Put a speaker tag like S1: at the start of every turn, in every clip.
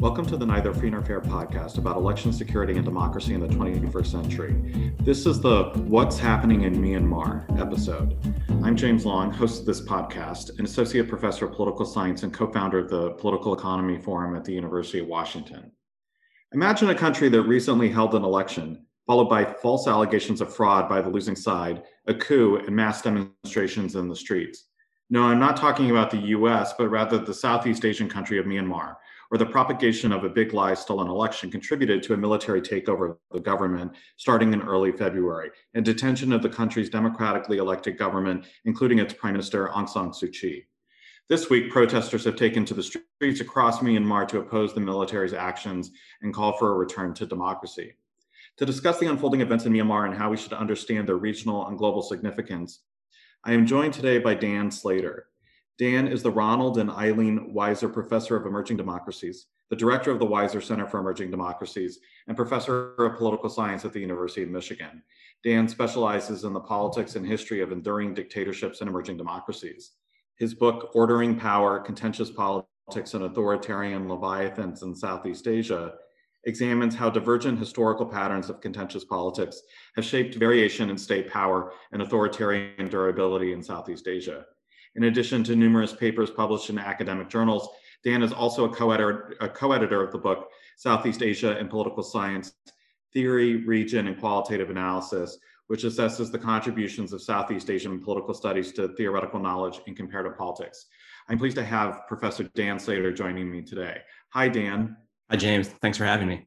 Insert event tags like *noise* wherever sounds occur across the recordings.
S1: Welcome to the Neither Free Nor Fair podcast about election security and democracy in the 21st century. This is the What's Happening in Myanmar episode. I'm James Long, host of this podcast, an associate professor of political science and co founder of the Political Economy Forum at the University of Washington. Imagine a country that recently held an election, followed by false allegations of fraud by the losing side, a coup, and mass demonstrations in the streets. No, I'm not talking about the US, but rather the Southeast Asian country of Myanmar or the propagation of a big lie stolen election contributed to a military takeover of the government starting in early February and detention of the country's democratically elected government, including its Prime Minister Aung San Suu Kyi. This week, protesters have taken to the streets across Myanmar to oppose the military's actions and call for a return to democracy. To discuss the unfolding events in Myanmar and how we should understand their regional and global significance, I am joined today by Dan Slater. Dan is the Ronald and Eileen Weiser Professor of Emerging Democracies, the Director of the Weiser Center for Emerging Democracies, and Professor of Political Science at the University of Michigan. Dan specializes in the politics and history of enduring dictatorships and emerging democracies. His book, Ordering Power Contentious Politics and Authoritarian Leviathans in Southeast Asia, examines how divergent historical patterns of contentious politics have shaped variation in state power and authoritarian durability in Southeast Asia. In addition to numerous papers published in academic journals, Dan is also a co-editor, a co-editor of the book Southeast Asia and Political Science, Theory, Region, and Qualitative Analysis, which assesses the contributions of Southeast Asian political studies to theoretical knowledge in comparative politics. I'm pleased to have Professor Dan Slater joining me today. Hi, Dan.
S2: Hi, James. Thanks for having me.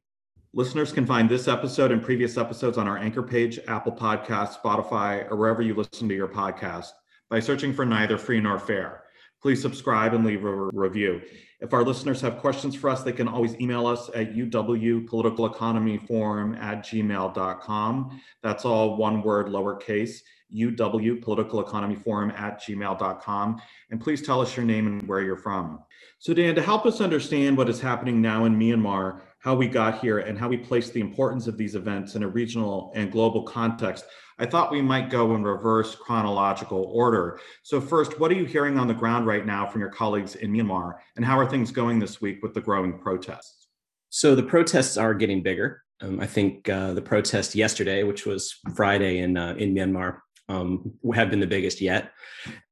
S1: Listeners can find this episode and previous episodes on our anchor page, Apple Podcasts, Spotify, or wherever you listen to your podcast by searching for Neither Free Nor Fair. Please subscribe and leave a review. If our listeners have questions for us, they can always email us at uwpoliticaleconomyforum at gmail.com. That's all one word, lowercase, uwpoliticaleconomyforum at gmail.com. And please tell us your name and where you're from. So, Dan, to help us understand what is happening now in Myanmar, how we got here, and how we place the importance of these events in a regional and global context, I thought we might go in reverse chronological order. So, first, what are you hearing on the ground right now from your colleagues in Myanmar, and how are things going this week with the growing protests?
S2: So, the protests are getting bigger. Um, I think uh, the protest yesterday, which was Friday in uh, in Myanmar, um, have been the biggest yet.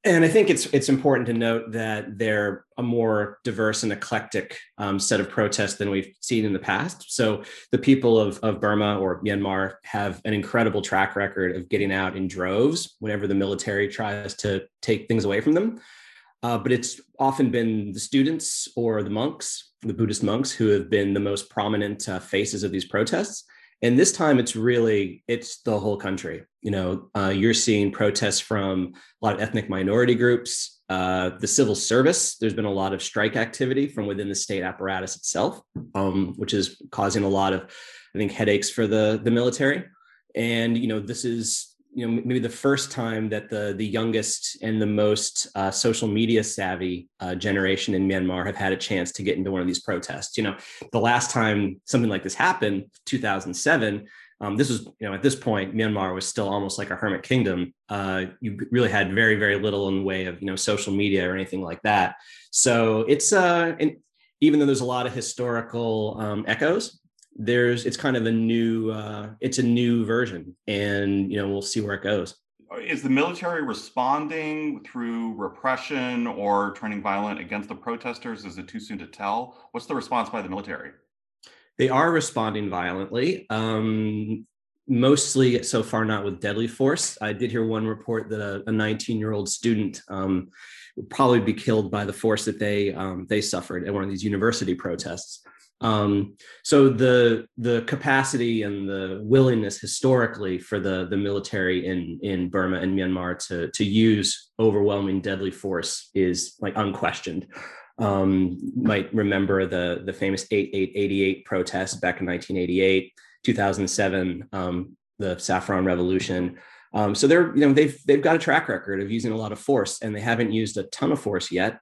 S2: And I think it's it's important to note that they're a more diverse and eclectic um, set of protests than we've seen in the past. So the people of, of Burma or Myanmar have an incredible track record of getting out in droves whenever the military tries to take things away from them. Uh, but it's often been the students or the monks, the Buddhist monks, who have been the most prominent uh, faces of these protests and this time it's really it's the whole country you know uh, you're seeing protests from a lot of ethnic minority groups uh, the civil service there's been a lot of strike activity from within the state apparatus itself um, which is causing a lot of i think headaches for the the military. And you know this is you know maybe the first time that the the youngest and the most uh, social media savvy uh, generation in Myanmar have had a chance to get into one of these protests. You know, the last time something like this happened, 2007. Um, this was, you know, at this point, Myanmar was still almost like a hermit kingdom. Uh, you really had very, very little in the way of, you know, social media or anything like that. So it's, uh, and even though there's a lot of historical um, echoes, there's it's kind of a new uh, it's a new version and you know we'll see where it goes.
S1: Is the military responding through repression or turning violent against the protesters? Is it too soon to tell? What's the response by the military?
S2: They are responding violently um, mostly so far not with deadly force. I did hear one report that a 19 year old student um, would probably be killed by the force that they um, they suffered at one of these university protests um, so the the capacity and the willingness historically for the the military in in Burma and Myanmar to to use overwhelming deadly force is like unquestioned. Um, might remember the the famous 8888 protest back in 1988, 2007, um, the Saffron Revolution. Um, so they're you know they've they've got a track record of using a lot of force, and they haven't used a ton of force yet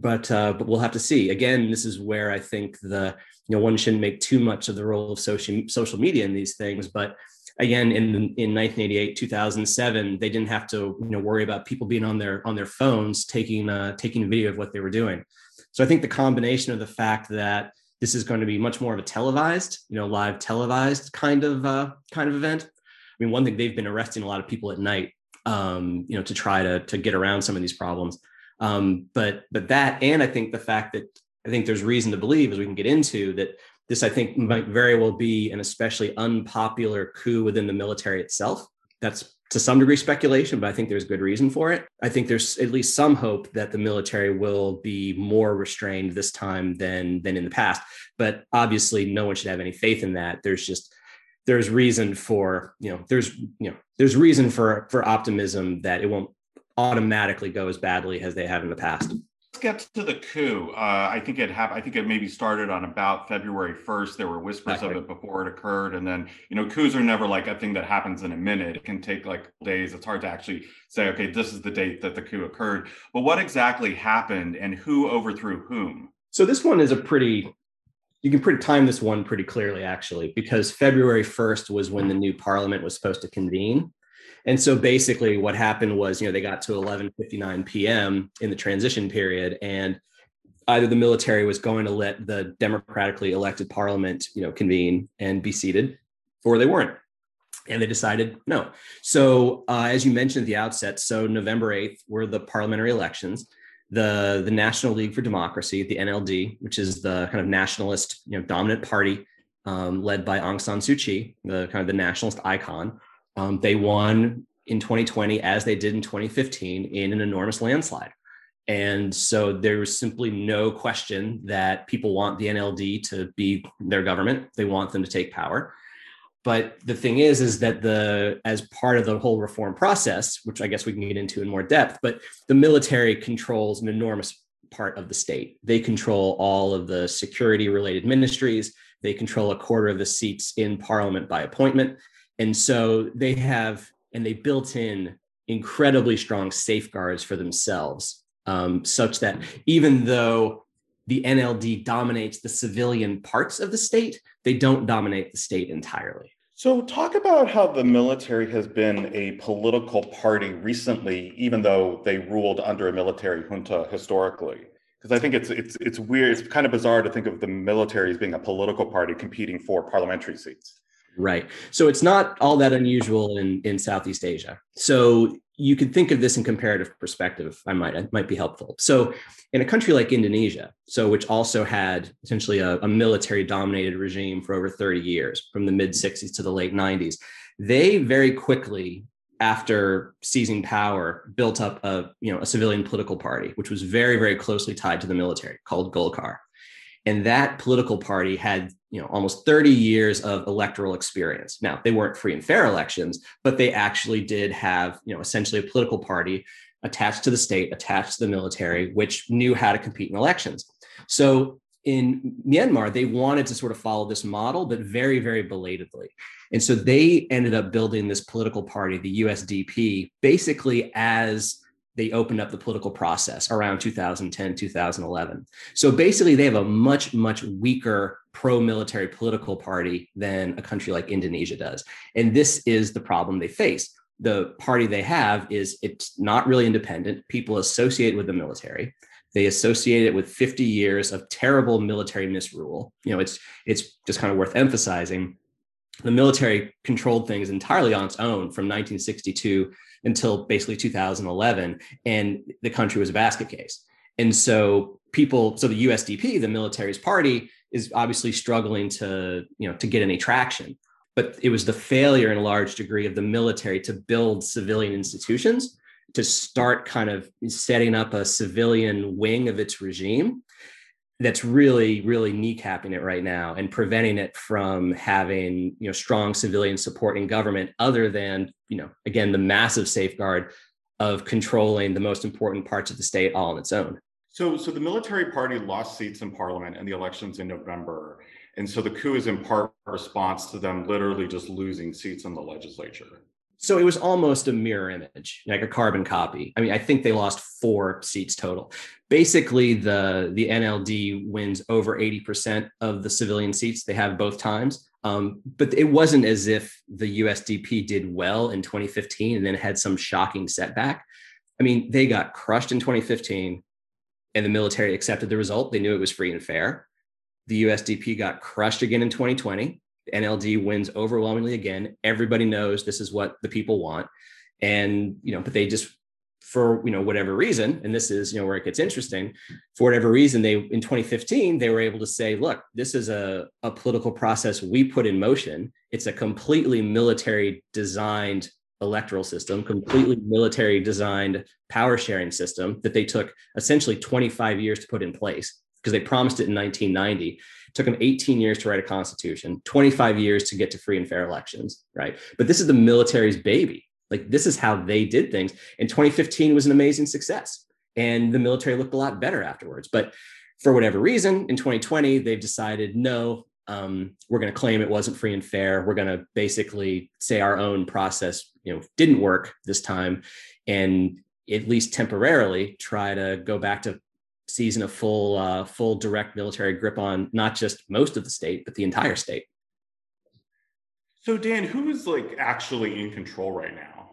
S2: but uh, but we'll have to see. Again, this is where I think the you know one shouldn't make too much of the role of social social media in these things. But again, in in 1988, 2007, they didn't have to you know worry about people being on their on their phones taking uh, taking video of what they were doing. So I think the combination of the fact that this is going to be much more of a televised, you know, live televised kind of uh, kind of event. I mean, one thing they've been arresting a lot of people at night, um, you know, to try to to get around some of these problems. Um, but but that, and I think the fact that I think there's reason to believe, as we can get into, that this I think might very well be an especially unpopular coup within the military itself. That's to some degree speculation, but I think there's good reason for it. I think there's at least some hope that the military will be more restrained this time than than in the past. But obviously, no one should have any faith in that. There's just there's reason for you know there's you know there's reason for for optimism that it won't automatically go as badly as they have in the past Let's
S1: get to the coup. Uh, I think it happened. I think it maybe started on about February 1st. There were whispers exactly. of it before it occurred, and then you know, coups are never like a thing that happens in a minute. It can take like days. It's hard to actually say, okay, this is the date that the coup occurred. But what exactly happened, and who overthrew whom?
S2: So this one is a pretty. You can pretty time this one pretty clearly, actually, because February 1st was when the new parliament was supposed to convene. And so basically what happened was, you know, they got to 11:59 p.m. in the transition period and either the military was going to let the democratically elected parliament, you know, convene and be seated or they weren't. And they decided no. So, uh, as you mentioned at the outset, so November 8th were the parliamentary elections. The, the National League for Democracy, the NLD, which is the kind of nationalist, you know, dominant party um, led by Aung San Suu Kyi, the kind of the nationalist icon, um, they won in 2020 as they did in 2015 in an enormous landslide. And so there's simply no question that people want the NLD to be their government. They want them to take power. But the thing is, is that the as part of the whole reform process, which I guess we can get into in more depth, but the military controls an enormous part of the state. They control all of the security related ministries. They control a quarter of the seats in parliament by appointment. And so they have, and they built in incredibly strong safeguards for themselves, um, such that even though the NLD dominates the civilian parts of the state, they don't dominate the state entirely.
S1: So, talk about how the military has been a political party recently, even though they ruled under a military junta historically. Because I think it's it's it's weird. It's kind of bizarre to think of the military as being a political party competing for parliamentary seats.
S2: Right. So it's not all that unusual in, in Southeast Asia. So you could think of this in comparative perspective. I might, it might be helpful. So in a country like Indonesia, so which also had essentially a, a military dominated regime for over 30 years from the mid 60s to the late 90s, they very quickly after seizing power built up a you know a civilian political party which was very very closely tied to the military called Golkar and that political party had you know almost 30 years of electoral experience. Now they weren't free and fair elections but they actually did have you know essentially a political party attached to the state attached to the military which knew how to compete in elections. So in myanmar they wanted to sort of follow this model but very very belatedly. And so they ended up building this political party the usdp basically as they opened up the political process around 2010 2011 so basically they have a much much weaker pro-military political party than a country like indonesia does. And this is the problem they face. The party they have is it's not really independent. People associate with the military. They associate it with 50 years of terrible military misrule. You know it's it's just kind of worth emphasizing the military controlled things entirely on its own from 1962 until basically 2011 and the country was a basket case. And so people so the usdp the military's party is obviously struggling to you know to get any traction. But it was the failure in a large degree of the military to build civilian institutions to start kind of setting up a civilian wing of its regime that's really really kneecapping it right now and preventing it from having you know strong civilian support in government other than you know again the massive safeguard of controlling the most important parts of the state all on its own.
S1: So so the military party lost seats in parliament in the elections in november. And so the coup is in part a response to them literally just losing seats in the legislature
S2: so it was almost a mirror image, like a carbon copy. I mean, I think they lost four seats total. Basically, the the NLD wins over 80% of the civilian seats they have both times. Um, but it wasn't as if the USDP did well in 2015 and then had some shocking setback. I mean, they got crushed in 2015 and the military accepted the result. They knew it was free and fair. The USDP got crushed again in 2020. NLD wins overwhelmingly again. Everybody knows this is what the people want. And, you know, but they just for you know whatever reason and this is you know where it gets interesting for whatever reason they in 2015 they were able to say look this is a, a political process we put in motion it's a completely military designed electoral system completely military designed power sharing system that they took essentially 25 years to put in place because they promised it in 1990 it took them 18 years to write a constitution 25 years to get to free and fair elections right but this is the military's baby like this is how they did things. And 2015 was an amazing success. And the military looked a lot better afterwards. But for whatever reason, in 2020, they've decided no, um, we're going to claim it wasn't free and fair. We're going to basically say our own process, you know, didn't work this time, and at least temporarily try to go back to seizing a full, uh, full direct military grip on not just most of the state, but the entire state.
S1: So, Dan, who is like actually in control right now?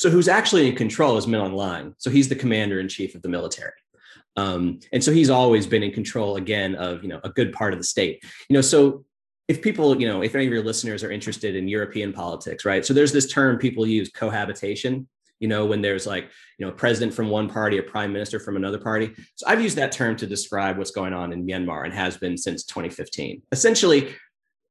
S2: So who's actually in control is Min Aung Hlaing. So he's the commander in chief of the military. Um, and so he's always been in control again of you know a good part of the state. You know, so if people, you know, if any of your listeners are interested in European politics, right? So there's this term people use, cohabitation. You know, when there's like, you know, a president from one party, a prime minister from another party. So I've used that term to describe what's going on in Myanmar and has been since 2015. Essentially,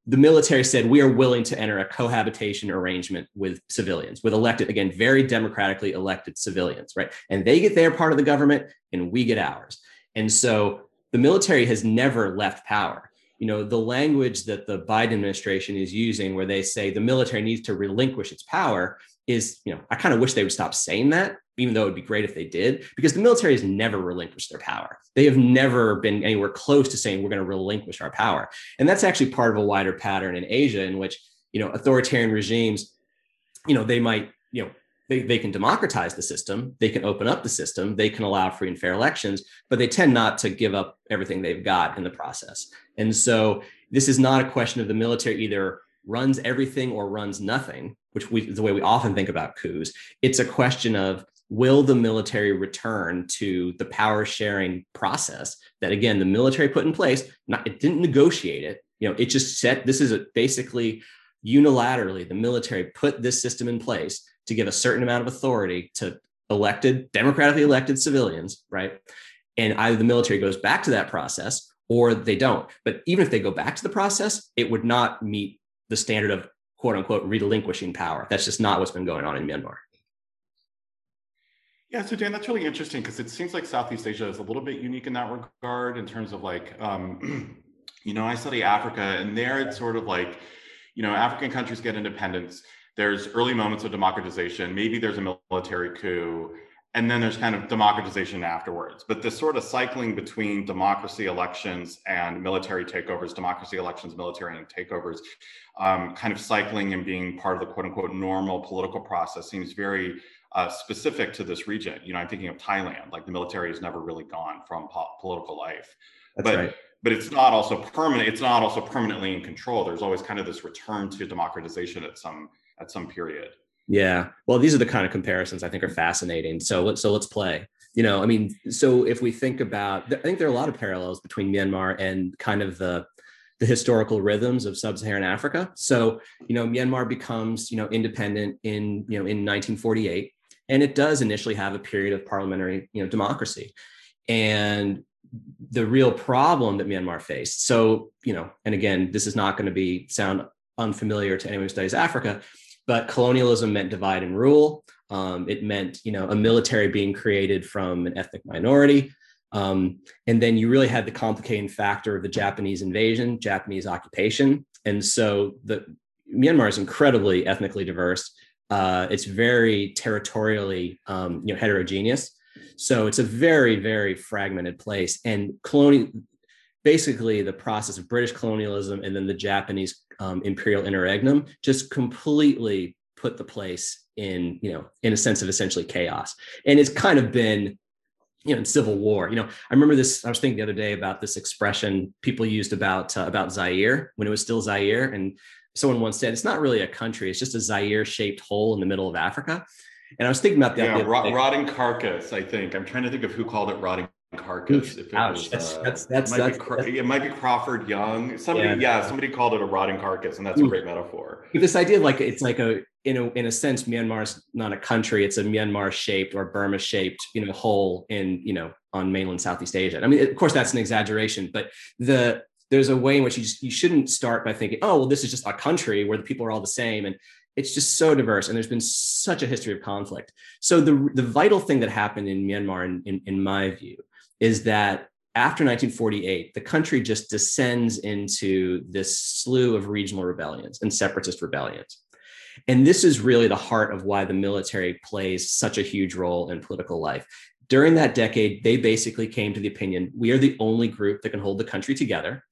S2: the military said we are willing to enter a cohabitation arrangement with civilians, with elected, again, very democratically elected civilians, right? And they get their part of the government and we get ours. And so the military has never left power. You know, the language that the Biden administration is using, where they say the military needs to relinquish its power, is, you know, I kind of wish they would stop saying that even though it would be great if they did, because the military has never relinquished their power. They have never been anywhere close to saying we're going to relinquish our power. And that's actually part of a wider pattern in Asia in which, you know, authoritarian regimes, you know, they might, you know, they, they can democratize the system, they can open up the system, they can allow free and fair elections, but they tend not to give up everything they've got in the process. And so this is not a question of the military either runs everything or runs nothing, which we, is the way we often think about coups. It's a question of will the military return to the power sharing process that again the military put in place? Not it didn't negotiate it. You know it just set this is basically unilaterally the military put this system in place to give a certain amount of authority to elected democratically elected civilians right? And either the military goes back to that process or they don't. But even if they go back to the process it would not meet the standard of quote unquote relinquishing power that's just not what's been going on in myanmar
S1: yeah, so Dan, that's really interesting because it seems like Southeast Asia is a little bit unique in that regard in terms of like, um, *clears throat* you know, I study Africa and there it's sort of like, you know, African countries get independence. There's early moments of democratization. Maybe there's a military coup, and then there's kind of democratization afterwards. But this sort of cycling between democracy elections and military takeovers, democracy elections, military takeovers, um, kind of cycling and being part of the quote unquote normal political process seems very uh, specific to this region. You know, I'm thinking of Thailand. Like the military has never really gone from po- political life,
S2: That's
S1: but
S2: right.
S1: but it's not also permanent. It's not also permanently in control. There's always kind of this return to democratization at some at some period.
S2: Yeah. Well, these are the kind of comparisons I think are fascinating. So let's so let's play. You know, I mean, so if we think about, I think there are a lot of parallels between Myanmar and kind of the the historical rhythms of sub-Saharan Africa. So, you know, Myanmar becomes, you know, independent in, you know, in 1948 and it does initially have a period of parliamentary you know democracy and the real problem that myanmar faced so you know and again this is not going to be sound unfamiliar to anyone who studies africa but colonialism meant divide and rule. Um, it meant you know a military being created from an ethnic minority. Um, and then you really had the complicating factor of the japanese invasion japanese occupation. And so the myanmar is incredibly ethnically diverse. Uh, it's very territorially um, you know heterogeneous. So it's a very very fragmented place. And colonial basically the process of british colonialism and then the japanese um, imperial interregnum just completely put the place in you know in a sense of essentially chaos. And it's kind of been you know in civil war you know i remember this i was thinking the other day about this expression people used about uh, about zaire when it was still zaire. And someone once said it's not really a country it's just a zaire shaped hole in the middle of africa. And i was thinking about that
S1: yeah rotting carcass i think. I'm trying to think of who called it rotting carcass. If
S2: it Ouch. Was, that's, uh, that's, that's, it, might
S1: that's, be, it might be Crawford Young. Somebody, yeah. yeah. somebody called it a rotting carcass, and that's a great metaphor.
S2: This idea of like it's like a in a in a sense, Myanmar's not a country; it's a Myanmar shaped or Burma shaped, you know, hole in you know on mainland Southeast Asia. I mean, of course, that's an exaggeration, but the there's a way in which you just, you shouldn't start by thinking, oh, well, this is just a country where the people are all the same, and it's just so diverse, and there's been such a history of conflict. So the the vital thing that happened in Myanmar, in, in, in my view, is that after 1948, the country just descends into this slew of regional rebellions and separatist rebellions. And this is really the heart of why the military plays such a huge role in political life. During that decade, they basically came to the opinion we are the only group that can hold the country together.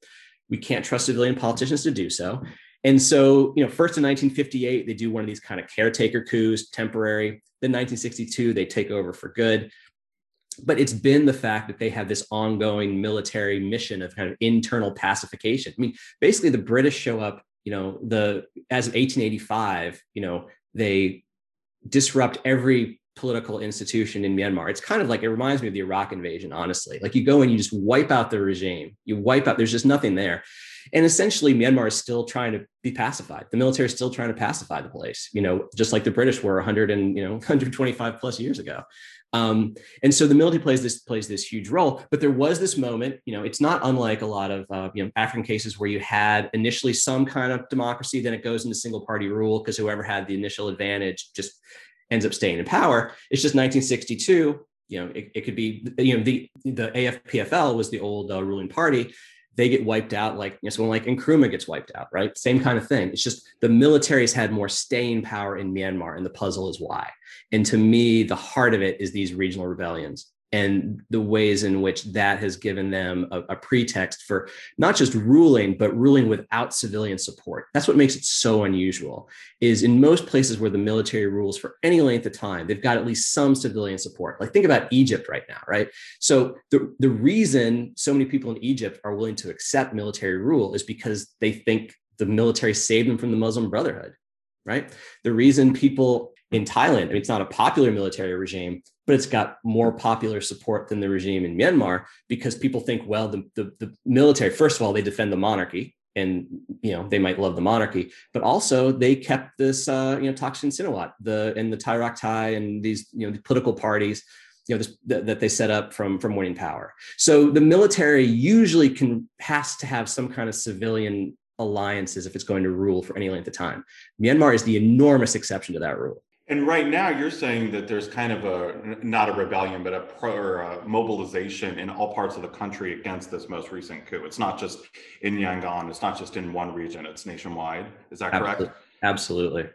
S2: We can't trust civilian politicians to do so. And so, you know, first in 1958, they do one of these kind of caretaker coups, temporary. Then 1962, they take over for good. But it's been the fact that they have this ongoing military mission of kind of internal pacification. I mean, basically, the British show up you know the as of 1885 you know they disrupt every political institution in Myanmar. It's kind of like it reminds me of the Iraq invasion, honestly. Like you go and you just wipe out the regime. You wipe out, there's just nothing there. And essentially, Myanmar is still trying to be pacified. The military is still trying to pacify the place, you know, just like the British were 100 and, you know, *laughs* 125 plus years ago. Um, and so the military plays this plays this huge role. But there was this moment, you know, it's not unlike a lot of uh, you know African cases where you had initially some kind of democracy, then it goes into single party rule because whoever had the initial advantage just ends up staying in power. It's just 1962. You know, it, it could be you know the the AFPFL was the old uh, ruling party they get wiped out like you know, someone like Nkrumah gets wiped out, right? Same kind of thing. It's just the military's had more staying power in Myanmar, and the puzzle is why. And to me, the heart of it is these regional rebellions and the ways in which that has given them a, a, pretext for not just ruling but ruling without civilian support. That's what makes it so unusual is in most places where the military rules for any length of time they've got at least some civilian support. Like think about egypt right now right? So the, the reason so many people in egypt are willing to accept military rule is because they think the military saved them from the muslim brotherhood right? The reason people in Thailand. I mean, it's not a popular military regime, but it's got more popular support than the regime in Myanmar because people think, well, the, the, the, military, first of all, they defend the monarchy and, you know, they might love the monarchy, but also they kept this, uh, you know, Thaksin Shinawatra, the, and the Thai Rak Thai and these, you know, the political parties, you know, this, that, that they set up from, from winning power. So the military usually can, has to have some kind of civilian alliances if it's going to rule for any length of time. Myanmar is the enormous exception to that rule.
S1: And right now, you're saying that there's kind of a not a rebellion, but a pro or a mobilization in all parts of the country against this most recent coup. It's not just in Yangon. It's not just in one region. It's nationwide. Is that correct?
S2: Absolutely.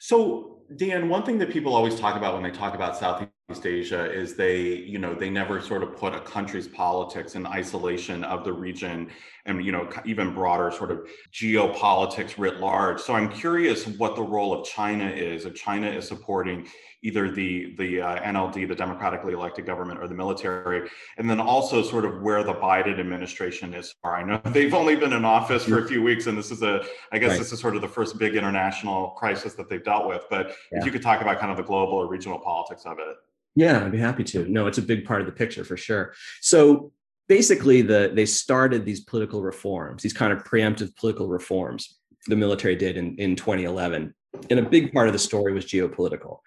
S1: So, Dan, one thing that people always talk about when they talk about Southeast Asia is they, you know, they never sort of put a country's politics in isolation of the region and, you know, even broader sort of geopolitics writ large. So I'm curious what the role of China is. If China is supporting either the the uh, NLD, the democratically elected government, or the military, and then also sort of where the Biden administration is. Far. I know *laughs* they've only been in office for a few weeks, and this is a, I guess right. this is sort of the first big international crisis that they've dealt with. But yeah. if you could talk about kind of the global or regional politics of it.
S2: Yeah, I'd be happy to. No, it's a big part of the picture for sure. So basically, the they started these political reforms, these kind of preemptive political reforms the military did in, in 2011. And a big part of the story was geopolitical.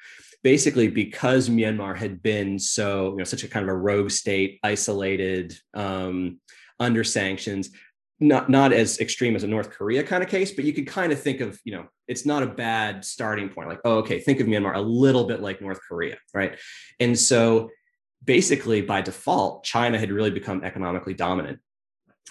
S2: Basically, because Myanmar had been so, you know, such a kind of a rogue state, isolated, um, under sanctions, not not as extreme as a North Korea kind of case, but you could kind of think of, you know, it's not a bad starting point. Like, oh, okay, think of Myanmar a little bit like North Korea, right? And so basically by default, China had really become economically dominant.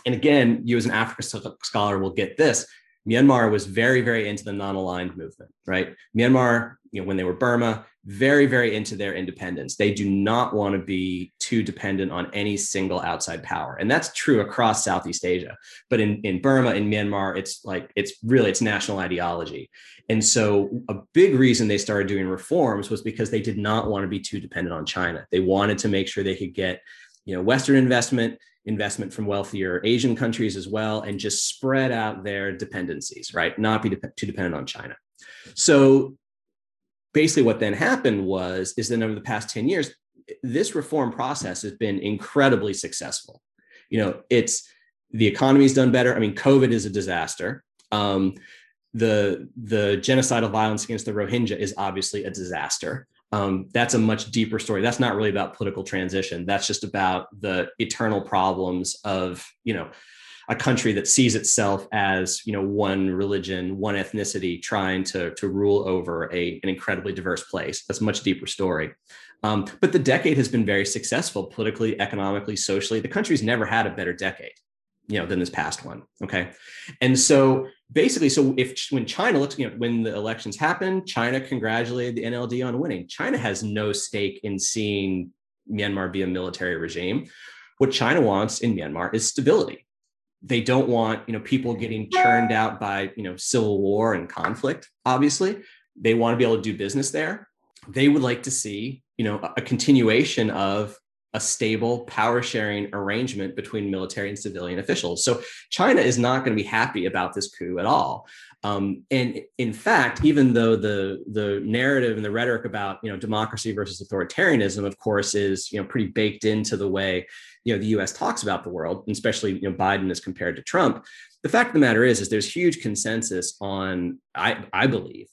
S2: And again, you as an Africa scholar will get this. Myanmar was very, very into the non-aligned movement, right? Myanmar, you know, when they were Burma, very, very into their independence. They do not want to be too dependent on any single outside power. And that's true across Southeast Asia. But in, in Burma, in Myanmar, it's like, it's really, it's national ideology. And so a big reason they started doing reforms was because they did not want to be too dependent on China. They wanted to make sure they could get, you know, Western investment, investment from wealthier Asian countries as well, and just spread out their dependencies, right? Not be de- too dependent on China. So basically what then happened was is then over the past 10 years this reform process has been incredibly successful. You know, it's the economy's done better. I mean, COVID is a disaster. Um, the the genocidal violence against the Rohingya is obviously a disaster. Um, that's a much deeper story. That's not really about political transition. That's just about the eternal problems of you know a country that sees itself as you know one religion, one ethnicity, trying to to rule over a an incredibly diverse place. That's a much deeper story. Um, but the decade has been very successful politically, economically, socially. The country's never had a better decade you know than this past one okay and so basically so if when china looks you know when the elections happen china congratulated the nld on winning. China has no stake in seeing myanmar be a military regime. What china wants in myanmar is stability. They don't want you know people getting churned out by you know civil war and conflict obviously. They want to be able to do business there. They would like to see you know a continuation of a stable power sharing arrangement between military and civilian officials. So China is not going to be happy about this coup at all. Um, and in fact, even though the the narrative and the rhetoric about you know democracy versus authoritarianism, of course, is you know pretty baked into the way you know the U.S. talks about the world, especially you know Biden as compared to Trump. The fact of the matter is, is there's huge consensus on I I believe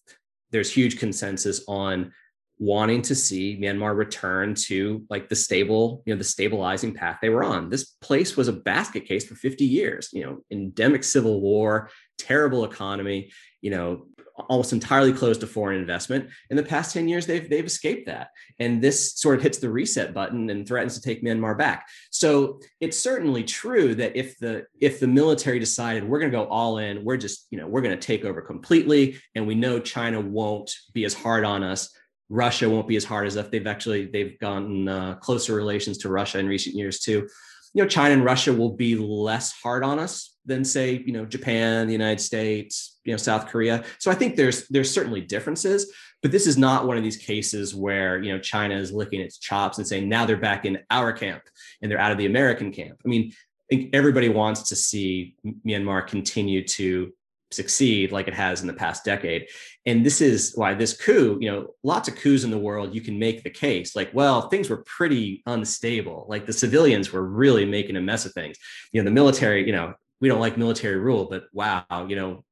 S2: there's huge consensus on wanting to see Myanmar return to like the stable, you know, the stabilizing path they were on. This place was a basket case for 50 years, you know, endemic civil war, terrible economy, you know, almost entirely closed to foreign investment. In the past 10 years, they've they've escaped that. And this sort of hits the reset button and threatens to take Myanmar back. So it's certainly true that if the if the military decided we're going to go all in, we're just, you know, we're going to take over completely, and we know China won't be as hard on us Russia won't be as hard as if they've actually they've gotten uh, closer relations to Russia in recent years too. You know, China and Russia will be less hard on us than say you know Japan, the United States, you know South Korea. So I think there's there's certainly differences, but this is not one of these cases where you know China is licking its chops and saying now they're back in our camp and they're out of the American camp. I mean, I think everybody wants to see Myanmar continue to succeed like it has in the past decade. And this is why this coup, you know, lots of coups in the world, you can make the case like, well, things were pretty unstable. Like the civilians were really making a mess of things. You know, the military, you know, we don't like military rule, but wow, you know,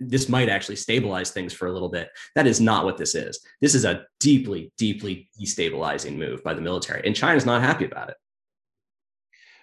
S2: this might actually stabilize things for a little bit. That is not what this is. This is a deeply, deeply destabilizing move by the military. And China's not happy about it.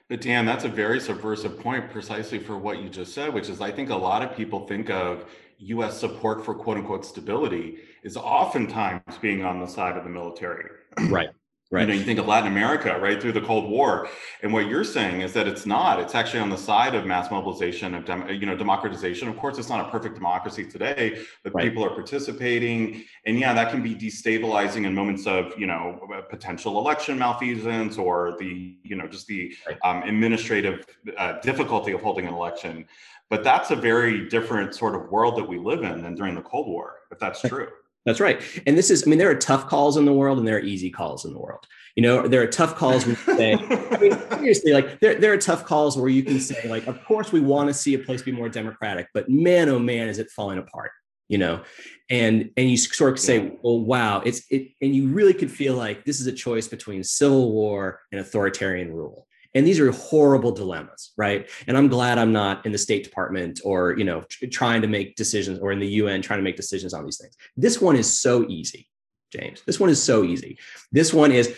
S1: But Dan, that's a very subversive point precisely for what you just said, which is I think a lot of people think of US support for quote unquote stability is oftentimes being on the side of the military.
S2: Right. Right.
S1: You know, you think of Latin America, right, through the Cold War, and what you're saying is that it's not. It's actually on the side of mass mobilization of, dem- you know, democratization. Of course, it's not a perfect democracy today, but right. people are participating, and yeah, that can be destabilizing in moments of, you know, potential election malfeasance or the, you know, just the right. um, administrative uh, difficulty of holding an election. But that's a very different sort of world that we live in than during the Cold War, if that's true.
S2: That's right. And this is, I mean, there are tough calls in the world and there are easy calls in the world. You know, there are tough calls where you say, I mean, *laughs* seriously, like there, there are tough calls where you can say, like, of course we want to see a place be more democratic, but man, oh man, is it falling apart, you know? And and you sort of say, well, wow, it's it, and you really could feel like this is a choice between civil war and authoritarian rule and these are horrible dilemmas right? And i'm glad i'm not in the state department or you know trying to make decisions or in the un trying to make decisions on these things. This one is so easy james. This one is so easy. This one is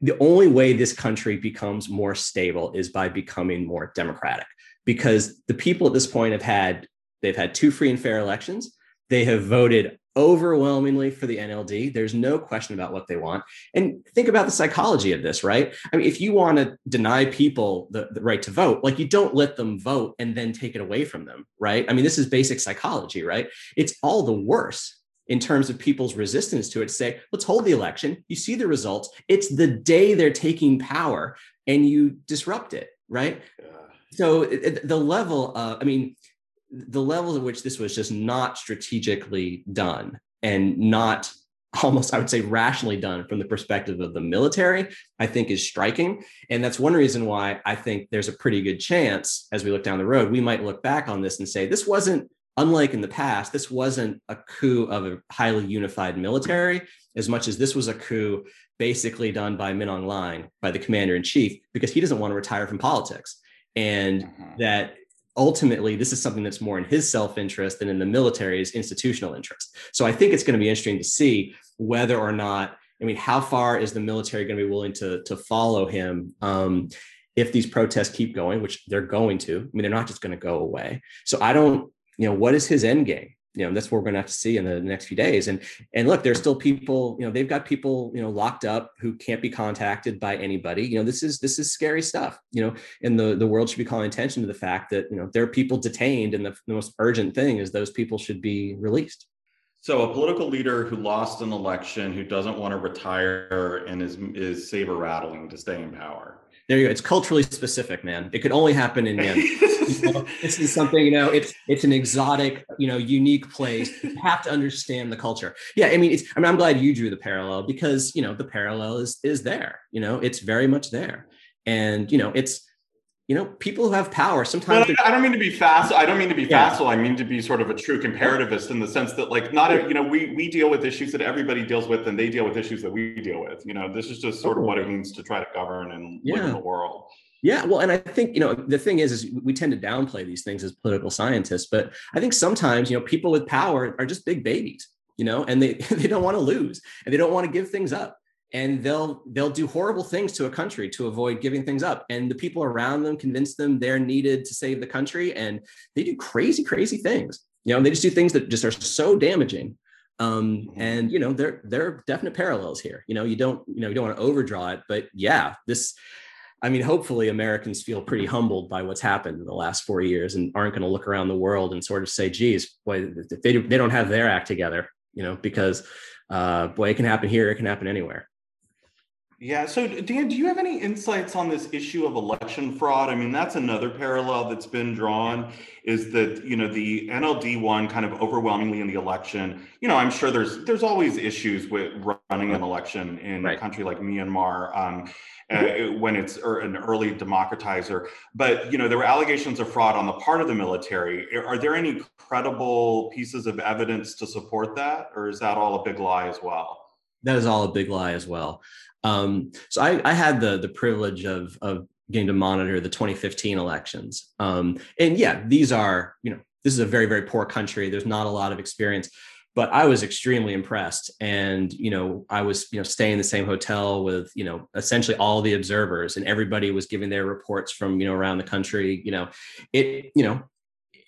S2: the only way this country becomes more stable is by becoming more democratic because the people at this point have had they've had two free and fair elections. They have voted overwhelmingly for the NLD. There's no question about what they want. And think about the psychology of this, right? I mean, if you want to deny people the, the, right to vote, like you don't let them vote and then take it away from them, right? I mean, this is basic psychology, right? It's all the worse in terms of people's resistance to it to say, let's hold the election. You see the results. It's the day they're taking power and you disrupt it, right? So the level, of, I mean, the levels at which this was just not strategically done and not *laughs* almost i would say rationally done from the perspective of the military i think is striking and that's one reason why i think there's a pretty good chance as we look down the road we might look back on this and say this wasn't unlike in the past this wasn't a coup of a highly unified military as much as this was a coup basically done by Aung Hlaing, by the commander in chief, because he doesn't want to retire from politics. And mm-hmm. that ultimately this is something that's more in his self-interest than in the military's institutional interest. So I think it's going to be interesting to see whether or not, I mean, how far is the military going to be willing to, to follow him? Um, if these protests keep going, which they're going to, I mean, they're not just going to go away. So I don't, you know, what is his end game? You know that's what we're going to have to see in the next few days. And and look there's still people you know they've got people you know locked up who can't be contacted by anybody. You know this is this is scary stuff you know and the the world should be calling attention to the fact that you know there are people detained and the, the most urgent thing is those people should be released.
S1: So a political leader who lost an election who doesn't want to retire and is is saber rattling to stay in power
S2: there you go. It's culturally specific, man. It could only happen in Myanmar. *laughs* you know, this is something, you know, it's it's an exotic, you know, unique place. You have to understand the culture. Yeah, I mean, it's I mean, I'm glad you drew the parallel because you know the parallel is is there. You know, it's very much there. And you know, it's you know, people who have power sometimes.
S1: But I don't mean to be fast. I don't mean to be yeah. facile. I mean to be sort of a true comparativist in the sense that, like, not a. you know, we we deal with issues that everybody deals with, and they deal with issues that we deal with. You know, this is just sort of what it means to try to govern and yeah. live in the world.
S2: Yeah, well, and I think you know the thing is, is we tend to downplay these things as political scientists, but I think sometimes you know people with power are just big babies, you know, and they *laughs* they don't want to lose and they don't want to give things up and they'll they'll do horrible things to a country to avoid giving things up and the people around them convince them they're needed to save the country and they do crazy crazy things you know they just do things that just are so damaging um, mm-hmm. and you know there there are definite parallels here you know you don't you know you don't want to overdraw it but yeah this I mean, hopefully Americans feel pretty humbled by what's happened in the last four years and aren't going to look around the world and sort of say, geez, boy, they, they don't have their act together, you know, because uh, boy, it can happen here, it can happen anywhere.
S1: Yeah. So, Dan, do you have any insights on this issue of election fraud? I mean, that's another parallel that's been drawn is that, you know, the NLD won kind of overwhelmingly in the election. You know, I'm sure there's there's always issues with running an election in right. a country like Myanmar. Um, uh, when it's er, an early democratizer. But you know, there were allegations of fraud on the part of the military. Are there any credible pieces of evidence to support that, or is that all a big lie as well?
S2: That is all a big lie as well. Um, so I, I, had the the privilege of of getting to monitor the 2015 elections. Um, and yeah, these are you know this is a very very poor country. There's not a lot of experience, but I was extremely impressed. And you know I was you know staying in the same hotel with you know essentially all the observers, and everybody was giving their reports from you know around the country. You know, it you know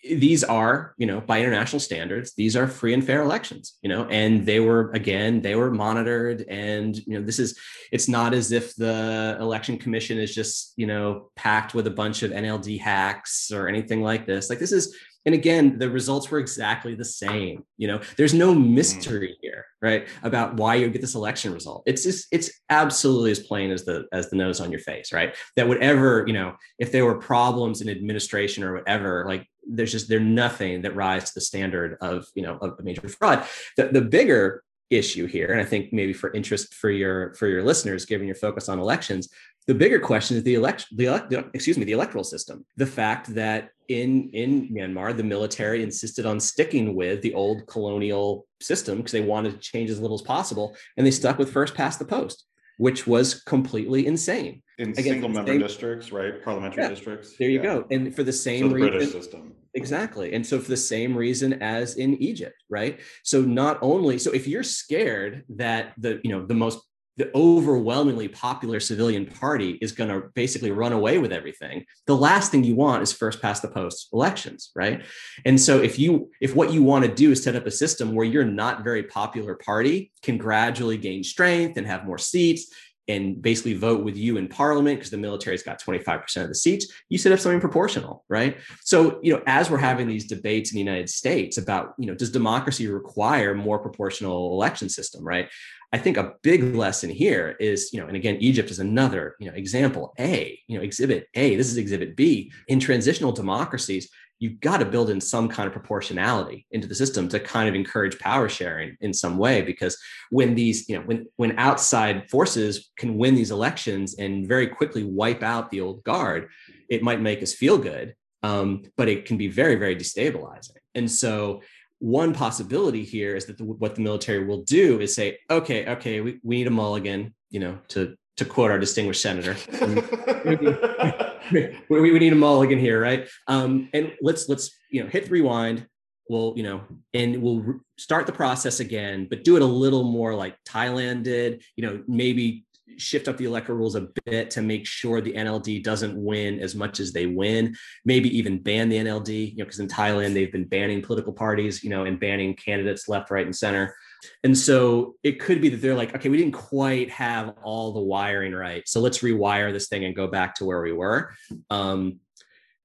S2: these are you know by international standards these are free and fair elections you know and they were again they were monitored and you know this is it's not as if the election commission is just you know packed with a bunch of nld hacks or anything like this. Like this is and again the results were exactly the same you know there's no mystery here right about why you get this election result. It's just it's absolutely as plain as the as the nose on your face right? That whatever you know if there were problems in administration or whatever like there's just there's nothing that rise to the standard of you know of a major fraud. The, the bigger issue here, and I think maybe for interest for your for your listeners, given your focus on elections, the bigger question is the election, the, elect, excuse me, the electoral system. The fact that in in Myanmar, the military insisted on sticking with the old colonial system because they wanted to change as little as possible, and they stuck with first past the post which was completely insane.
S1: In Again, single member same, districts, right? Parliamentary yeah, districts.
S2: There you yeah. go. And for the same
S1: so the
S2: reason,
S1: British system.
S2: Exactly. And so for the same reason as in Egypt, right? So not only so if you're scared that the, you know, the most the overwhelmingly popular civilian party is going to basically run away with everything. The last thing you want is first past the post elections right? And so if you if what you want to do is set up a system where you're not very popular party can gradually gain strength and have more seats and basically vote with you in parliament because the military's got 25% of the seats you set up something proportional right? So you know as we're having these debates in the united states about you know does democracy require more proportional election system right I think a big lesson here is, you know, and again, Egypt is another, you know, example A, you know, exhibit A, this is exhibit B. In transitional democracies, you've got to build in some kind of proportionality into the system to kind of encourage power sharing in some way because when these you know when when outside forces can win these elections and very quickly wipe out the old guard it might make us feel good um, but it can be very very destabilizing and so one possibility here is that the, what the military will do is say, okay, okay, we, we need a mulligan, you know, to to quote our distinguished senator. we, we, need a mulligan here, right? Um, and let's let's you know hit rewind. We'll you know, and we'll re- start the process again, but do it a little more like Thailand did. You know, maybe shift up the electoral rules a bit to make sure the NLD doesn't win as much as they win. Maybe even ban the NLD, you know, because in Thailand they've been banning political parties, you know, and banning candidates left, right, and center. And so it could be that they're like, okay, we didn't quite have all the wiring right, so let's rewire this thing and go back to where we were. Um,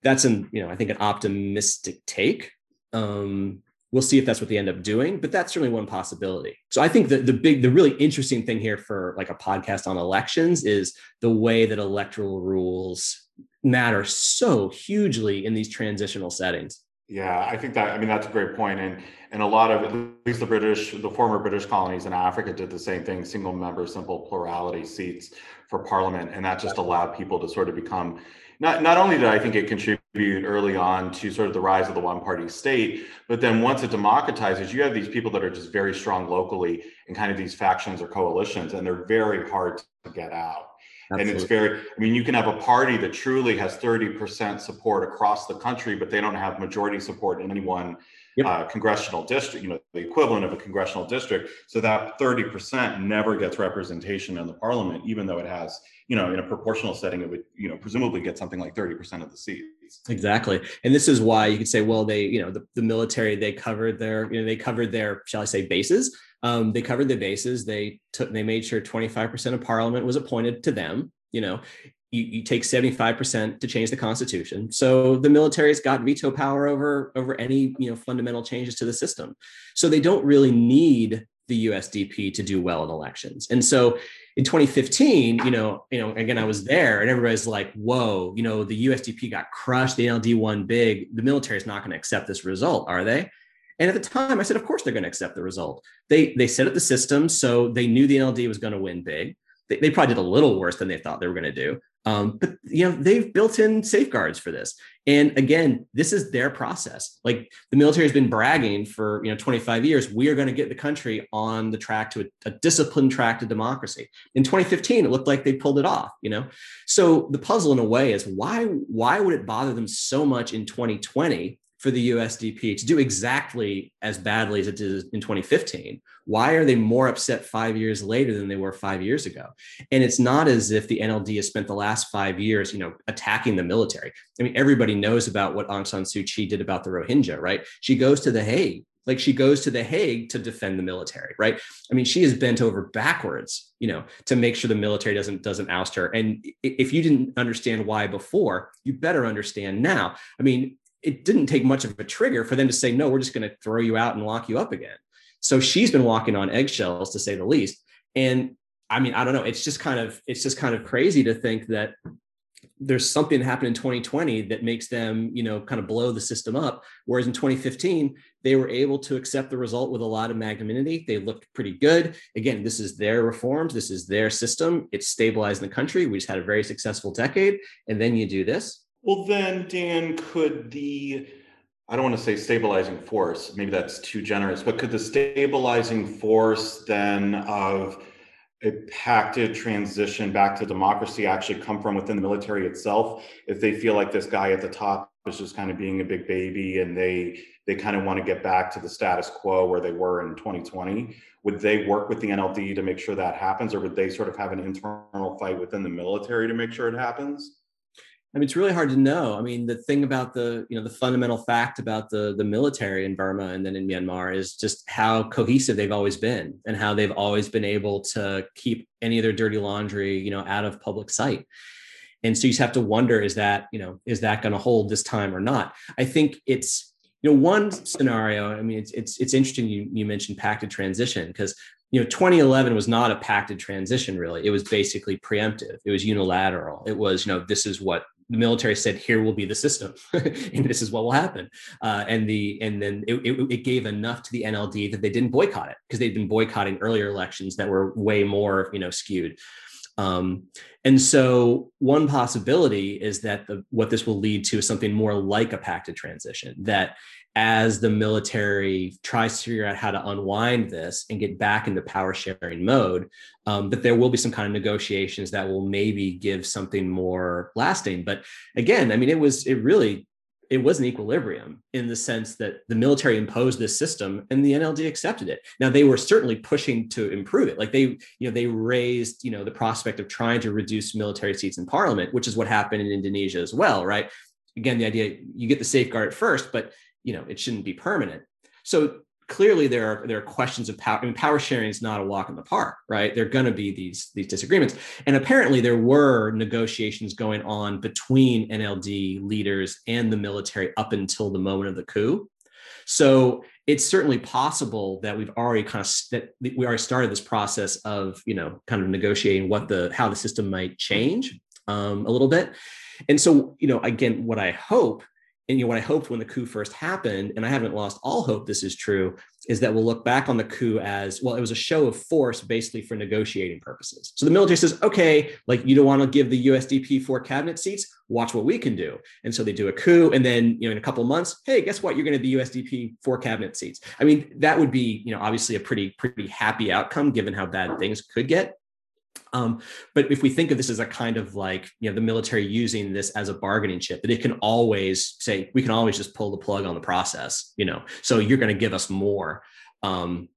S2: that's an, you know, I think an optimistic take. Um, We'll see if that's what they end up doing, but that's certainly one possibility. So I think that the big, the really interesting thing here for like a podcast on elections is the way that electoral rules matter so hugely in these transitional settings.
S1: Yeah, I think that I mean that's a great point, and and a lot of at least the British, the former British colonies in Africa did the same thing: single member, simple plurality seats for Parliament, and that just allowed people to sort of become not not only did I think it contribute early on to sort of the rise of the one party state, but then once it democratizes, you have these people that are just very strong locally in kind of these factions or coalitions, and they're very hard to get out. Absolutely. And it's very, I mean, you can have a party that truly has 30% support across the country, but they don't have majority support in any one yep. uh, congressional district, you know, the equivalent of a congressional district. So that 30% never gets representation in the parliament, even though it has, you know, in a proportional setting, it would, you know, presumably get something like 30% of the seats.
S2: Exactly. And this is why you could say, well, they, you know, the, the military, they covered their, you know, they covered their, shall I say, bases. Um, they covered the bases. They took, they made sure 25% of parliament was appointed to them. You know, you, you take 75% to change the constitution. So the military's got veto power over over any you know fundamental changes to the system. So they don't really need the usdp to do well in elections. And so in 2015 you know you know again i was there and everybody's like whoa you know the usdp got crushed the nld won big. The military is not going to accept this result are they? And at the time i said of course they're going to accept the result. They they set up the system so they knew the nld was going to win big. They probably did a little worse than they thought they were going to do um, but you know they've built in safeguards for this. And again, this is their process. Like the military has been bragging for you know 25 years, we are going to get the country on the track to a, a disciplined track to democracy. In 2015, it looked like they pulled it off. You know, so the puzzle in a way is why why would it bother them so much in 2020 for the USDP to do exactly as badly as it did in 2015? Why are they more upset five years later than they were five years ago? And it's not as if the NLD has spent the last five years, you know, attacking the military. I mean, everybody knows about what Aung San Suu Kyi did about the Rohingya, right? She goes to The Hague like she goes to the hague to defend the military right i mean she is bent over backwards you know to make sure the military doesn't doesn't oust her and if you didn't understand why before you better understand now i mean it didn't take much of a trigger for them to say, no, we're just going to throw you out and lock you up again. So she's been walking on eggshells to say the least. And I mean, I don't know. It's just kind of, it's just kind of crazy to think that there's something that happened in 2020 that makes them, you know, kind of blow the system up. Whereas in 2015, they were able to accept the result with a lot of magnanimity. They looked pretty good. Again, this is their reforms. This is their system. It's stabilized the country. We just had a very successful decade. And then you do this
S1: well, then, Dan, could the, I don't want to say stabilizing force, maybe that's too generous, but could the stabilizing force then of a pacted transition back to democracy actually come from within the military itself? If they feel like this guy at the top is just kind of being a big baby and they they kind of want to get back to the status quo where they were in 2020 would they work with the nld to make sure that happens or would they sort of have an internal fight within the military to make sure it happens
S2: I mean, it's really hard to know. I mean, the thing about the, you know, the fundamental fact about the the military in Burma and then in Myanmar is just how cohesive they've always been and how they've always been able to keep any of their dirty laundry, you know, out of public sight. And so you just have to wonder, is that, you know, is that going to hold this time or not? I think it's, you know, one scenario. I mean, it's it's it's interesting. You you mentioned pacted transition because you know 2011 was not a pacted transition really it was basically preemptive it was unilateral it was you know this is what the military said here will be the system *laughs* and this is what will happen uh, and the and then it, it, it, gave enough to the nld that they didn't boycott it because they'd been boycotting earlier elections that were way more you know skewed Um, and so, one possibility is that the, what this will lead to is something more like a pacted transition. That as the military tries to figure out how to unwind this and get back into power sharing mode, um, that there will be some kind of negotiations that will maybe give something more lasting. But again, I mean, it was it really it was an equilibrium in the sense that the military imposed this system and the NLD accepted it. Now they were certainly pushing to improve it. Like they, you know, they raised, you know, the prospect of trying to reduce military seats in parliament, which is what happened in Indonesia as well, right? Again, the idea you get the safeguard at first, but you know, it shouldn't be permanent. So clearly there are there are questions of power. I mean, power sharing is not a walk in the park, right? There are going to be these these disagreements, and apparently there were negotiations going on between NLD leaders and the military up until the moment of the coup. So it's certainly possible that we've already kind of that we already started this process of you know kind of negotiating what the how the system might change um, a little bit. And so you know again, what I hope and you know what I hoped when the coup first happened, and I haven't lost all hope this is true, is that we'll look back on the coup as well. It was a show of force, basically for negotiating purposes. So the military says, "Okay, like you don't want to give the USDP four cabinet seats. Watch what we can do." And so they do a coup, and then you know in a couple months, hey, guess what? You're going to the USDP four cabinet seats. I mean, that would be you know obviously a pretty pretty happy outcome given how bad things could get. Um, but if we think of this as a kind of like, you know, the military using this as a bargaining chip, that it can always say, we can always just pull the plug on the process, you know, so you're going to give us more. Um,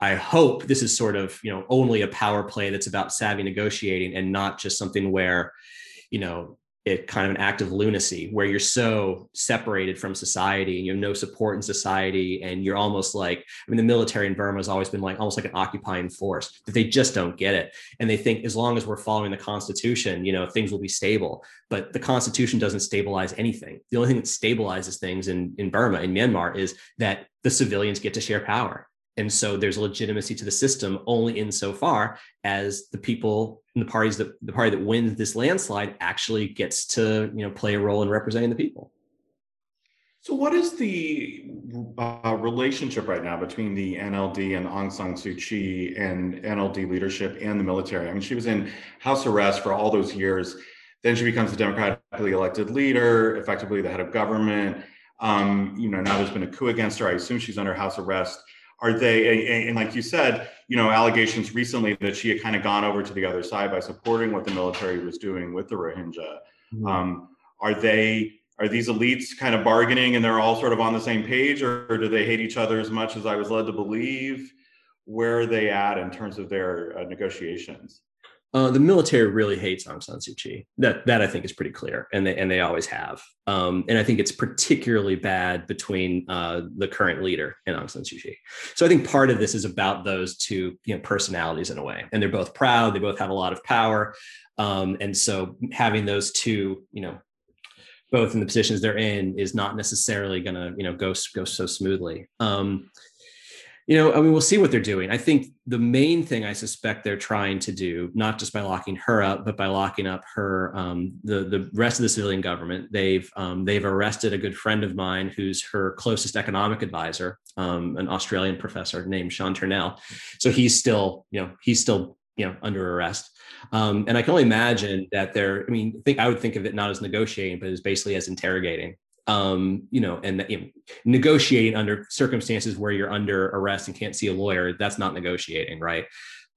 S2: I hope this is sort of, you know, only a power play that's about savvy negotiating and not just something where, you know, it kind of an act of lunacy where you're so separated from society and you have no support in society and you're almost like i mean the military in burma has always been like almost like an occupying force that they just don't get it. And they think as long as we're following the constitution you know things will be stable but the constitution doesn't stabilize anything. The only thing that stabilizes things in, in burma in myanmar is that the civilians get to share power and so there's legitimacy to the system only insofar as the people and the parties that the party that wins this landslide actually gets to you know play a role in representing the people.
S1: So what is the uh, relationship right now between the nld and aung san suu kyi and nld leadership and the military? I mean she was in house arrest for all those years. Then she becomes the democratically elected leader effectively the head of government. Um, you know now there's been a coup against her. I assume she's under house arrest are they and like you said you know allegations recently that she had kind of gone over to the other side by supporting what the military was doing with the rohingya. Mm-hmm. um, are they are these elites kind of bargaining and they're all sort of on the same page or, or, do they hate each other as much as i was led to believe? Where are they at in terms of their uh, negotiations
S2: uh, the military really hates Aung San Suu Kyi. That that I think is pretty clear, and they and they always have. Um, and I think it's particularly bad between uh, the current leader and Aung San Suu Kyi. So I think part of this is about those two you know personalities in a way, and they're both proud. They both have a lot of power, um, and so having those two you know both in the positions they're in is not necessarily going to you know go go so smoothly. Um, you know, I mean, we'll see what they're doing. I think the main thing I suspect they're trying to do, not just by locking her up, but by locking up her, um, the the rest of the civilian government. They've um, they've arrested a good friend of mine who's her closest economic advisor, um, an Australian professor named Sean Turnell. So he's still, you know, he's still you know under arrest um, and i can only imagine that they're i mean think i would think of it not as negotiating but as basically as interrogating um, you know, and you know, negotiating under circumstances where you're under arrest and can't see a lawyer, that's not negotiating, right?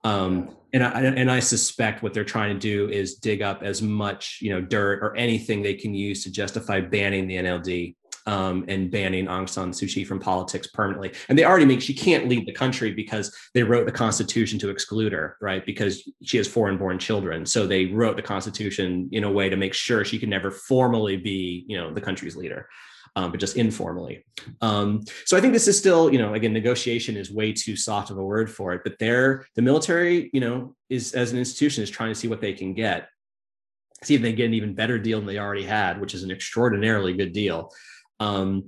S2: Um, and I and I suspect what they're trying to do is dig up as much, you know, dirt or anything they can use to justify banning the NLD um, and banning Aung San Suu Kyi from politics permanently. And they already make she can't lead the country because they wrote the Constitution to exclude her, right? Because she has foreign-born children, so they wrote the Constitution in a way to make sure she can never formally be, you know, the country's leader. Um, but just informally. Um, so I think this is still, you know, again, negotiation is way too soft of a word for it. But they're the military, you know, is as an institution is trying to see what they can get, see if they get an even better deal than they already had, which is an extraordinarily good deal. Um,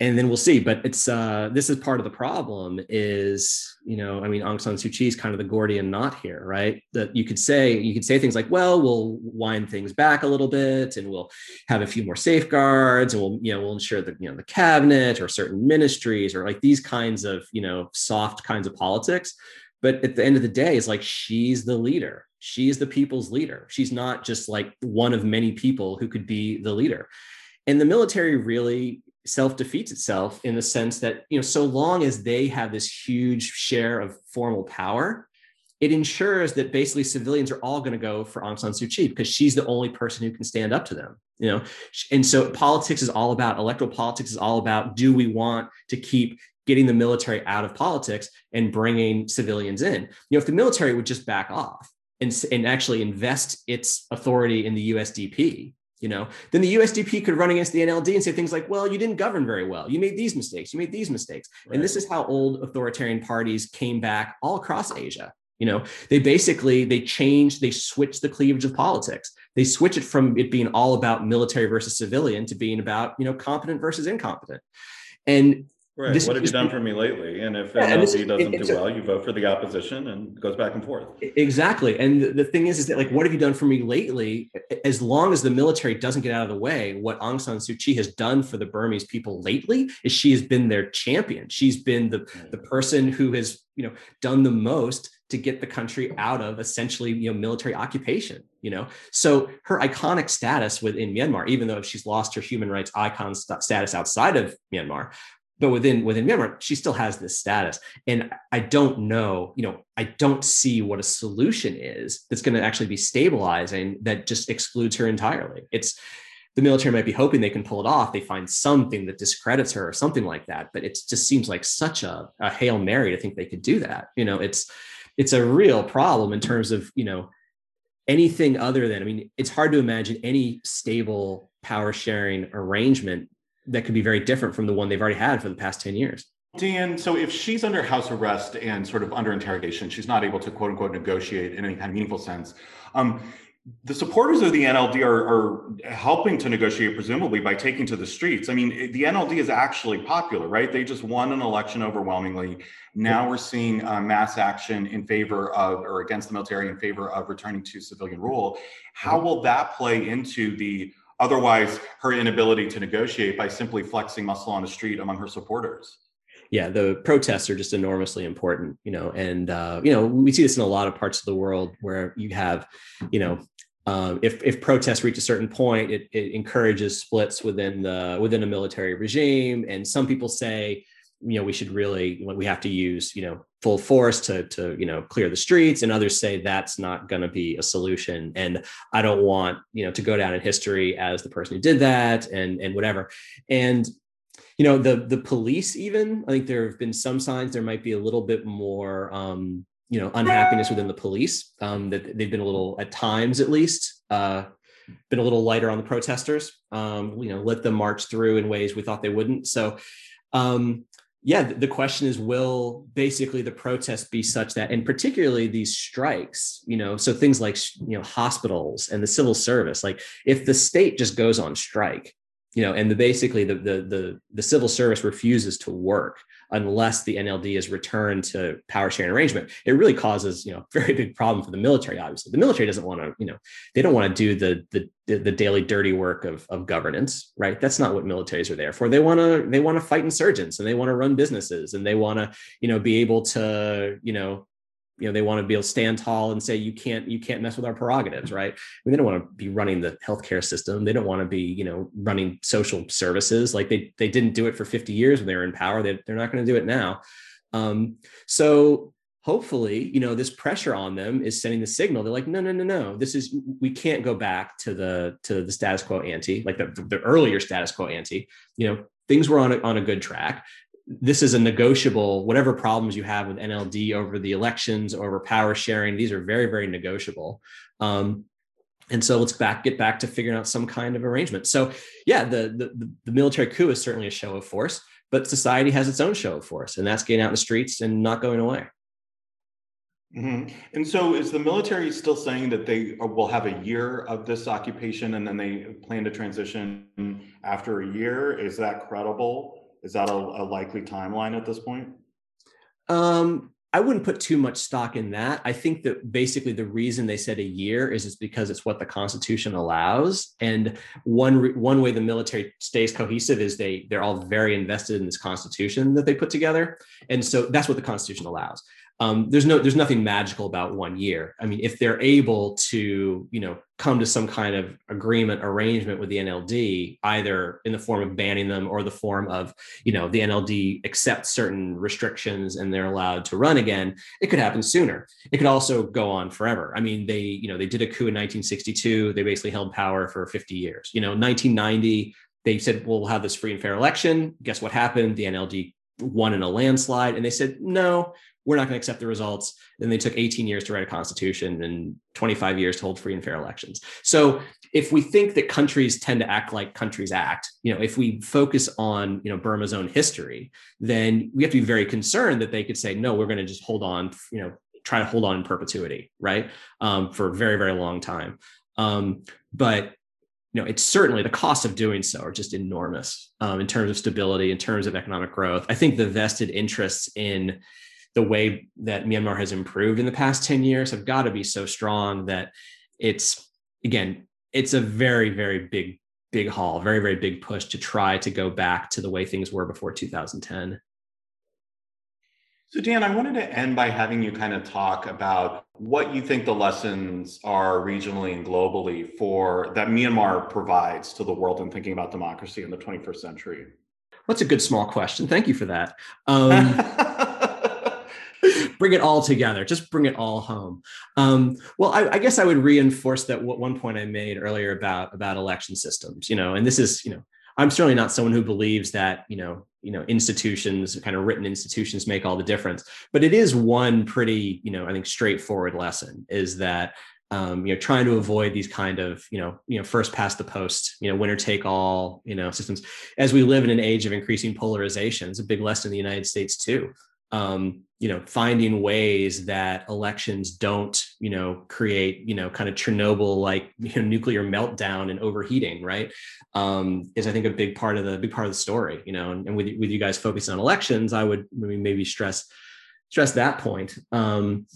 S2: and then we'll see. But it's uh, this is part of the problem. Is you know, I mean, Aung San Suu Kyi is kind of the Gordian knot here, right? That you could say you could say things like, well, we'll wind things back a little bit, and we'll have a few more safeguards, and we'll you know we'll ensure that you know the cabinet or certain ministries or like these kinds of you know soft kinds of politics. but at the end of the day it's like she's the leader she's the people's leader she's not just like one of many people who could be the leader and the military really self defeats itself in the sense that you know so long as they have this huge share of formal power it ensures that basically civilians are all going to go for Aung San Suu Kyi because she's the only person who can stand up to them. You know, and so politics is all about electoral politics is all about do we want to keep getting the military out of politics and bringing civilians in? You know, if the military would just back off and, and actually invest its authority in the USDP, you know, then the USDP could run against the NLD and say things like, well, you didn't govern very well. You made these mistakes. You made these mistakes. Right. And this is how old authoritarian parties came back all across Asia you know they basically they changed they switched the cleavage of politics they switch it from it being all about military versus civilian to being about you know competent versus incompetent and
S1: Right. This what have you done for me lately? And if yeah, NLD is, doesn't do well, you vote for the opposition and goes back and forth.
S2: Exactly. And the thing is, is that like, what have you done for me lately? As long as the military doesn't get out of the way, what Aung San Suu Kyi has done for the Burmese people lately is she has been their champion. She's been the, mm. the person who has, you know, done the most to get the country out of essentially, you know, military occupation, you know? So her iconic status within Myanmar, even though she's lost her human rights icon st- status outside of Myanmar, but within within Myanmar, she still has this status. And I don't know, you know, I don't see what a solution is that's going to actually be stabilizing that just excludes her entirely. It's the military might be hoping they can pull it off. They find something that discredits her or something like that. But it just seems like such a, a hail mary to think they could do that. You know, it's it's a real problem in terms of you know anything other than. I mean, it's hard to imagine any stable power sharing arrangement that could be very different from the one they've already had for the past 10 years.
S1: Dan, so if she's under house arrest and sort of under interrogation, she's not able to quote unquote negotiate in any kind of meaningful sense. Um, the supporters of the NLD are, are, helping to negotiate, presumably by taking to the streets. I mean, the NLD is actually popular, right? They just won an election overwhelmingly. Now we're seeing uh, mass action in favor of or against the military in favor of returning to civilian rule. How will that play into the otherwise her inability to negotiate by simply flexing muscle on the street among her supporters.
S2: Yeah the protests are just enormously important you know and uh, you know we see this in a lot of parts of the world where you have you know um, if if protests reach a certain point it, it encourages splits within the within a military regime. And some people say you know we should really we have to use you know full force to to you know clear the streets and others say that's not going to be a solution. And i don't want you know to go down in history as the person who did that and and whatever. And you know the the police even i think there have been some signs there might be a little bit more um you know unhappiness within the police um that they've been a little at times at least uh been a little lighter on the protesters um you know let them march through in ways we thought they wouldn't. So um yeah, the question is, will basically the protest be such that, and particularly these strikes, you know, so things like, you know, hospitals and the civil service, like if the state just goes on strike, you know, and the, basically the, the, the, the civil service refuses to work unless the NLD is returned to power sharing arrangement, it really causes, you know, *laughs* very big problem for the military. Obviously, the military doesn't want to, you know, they don't want to do the, the, the daily dirty work of, of governance, right? That's not what militaries are there for. They want to, they want to fight insurgents and they want to run businesses and they want to, you know, be able to, you know, you know they want to be able to stand tall and say you can't you can't mess with our prerogatives right? I mean, they don't want to be running the healthcare system. They don't want to be you know running social services. Like they they didn't do it for 50 years when they were in power. They, they're not going to do it now. Um, so hopefully you know this pressure on them is sending the signal. They're like no no no no. This is we can't go back to the to the status quo ante like the, the earlier status quo ante. You know things were on a, on a good track this is a negotiable whatever problems you have with nld over the elections over power sharing these are very very negotiable um, and so let's back get back to figuring out some kind of arrangement so yeah the, the the military coup is certainly a show of force but society has its own show of force and that's getting out in the streets and not going away
S1: Mm-hmm. And so, is the military still saying that they will have a year of this occupation and then they plan to transition after a year? Is that credible? Is that a, a likely timeline at this point?
S2: Um, I wouldn't put too much stock in that. I think that basically the reason they said a year is it's because it's what the Constitution allows. And one one way the military stays cohesive is they they're all very invested in this Constitution that they put together, and so that's what the Constitution allows. Um, there's no there's nothing magical about one year. I mean, if they're able to you know come to some kind of agreement arrangement with the NLD, either in the form of banning them or the form of you know the NLD accepts certain restrictions and they're allowed to run again, it could happen sooner. It could also go on forever. I mean, they you know they did a coup in 1962. They basically held power for 50 years. You know, 1990 they said well, we'll have this free and fair election. Guess what happened? The NLD won in a landslide, and they said no we're not going to accept the results. Then they took 18 years to write a constitution and 25 years to hold free and fair elections. So if we think that countries tend to act like countries act, you know, if we focus on, you know, Burma's own history, then we have to be very concerned that they could say, no, we're going to just hold on, you know, try to hold on in perpetuity, right, um, for a very, very long time. Um, but you know, it's certainly the cost of doing so are just enormous um, in terms of stability, in terms of economic growth. I think the vested interests in the way that Myanmar has improved in the past 10 years have got to be so strong that it's again, it's a very, very big, big haul, very, very big push to try to go back to the way things were before 2010.
S1: So, Dan, I wanted to end by having you kind of talk about what you think the lessons are regionally and globally for that Myanmar provides to the world in thinking about democracy in the 21st century.
S2: That's a good small question. Thank you for that. Um, *laughs* bring it all together just bring it all home um, well I, I, guess i would reinforce that what one point i made earlier about about election systems you know and this is you know i'm certainly not someone who believes that you know you know institutions kind of written institutions make all the difference but it is one pretty you know i think straightforward lesson is that um, you know, trying to avoid these kind of, you know, you know, first past the post, you know, winner take all, you know, systems. As we live in an age of increasing polarization, it's a big lesson in the United States too um, you know, finding ways that elections don't, you know, create, you know, kind of Chernobyl like *laughs* you know, nuclear meltdown and overheating, right? Um, is I think a big part of the big part of the story, you know, and, and with with you guys focusing on elections, I would maybe stress stress that point. Um,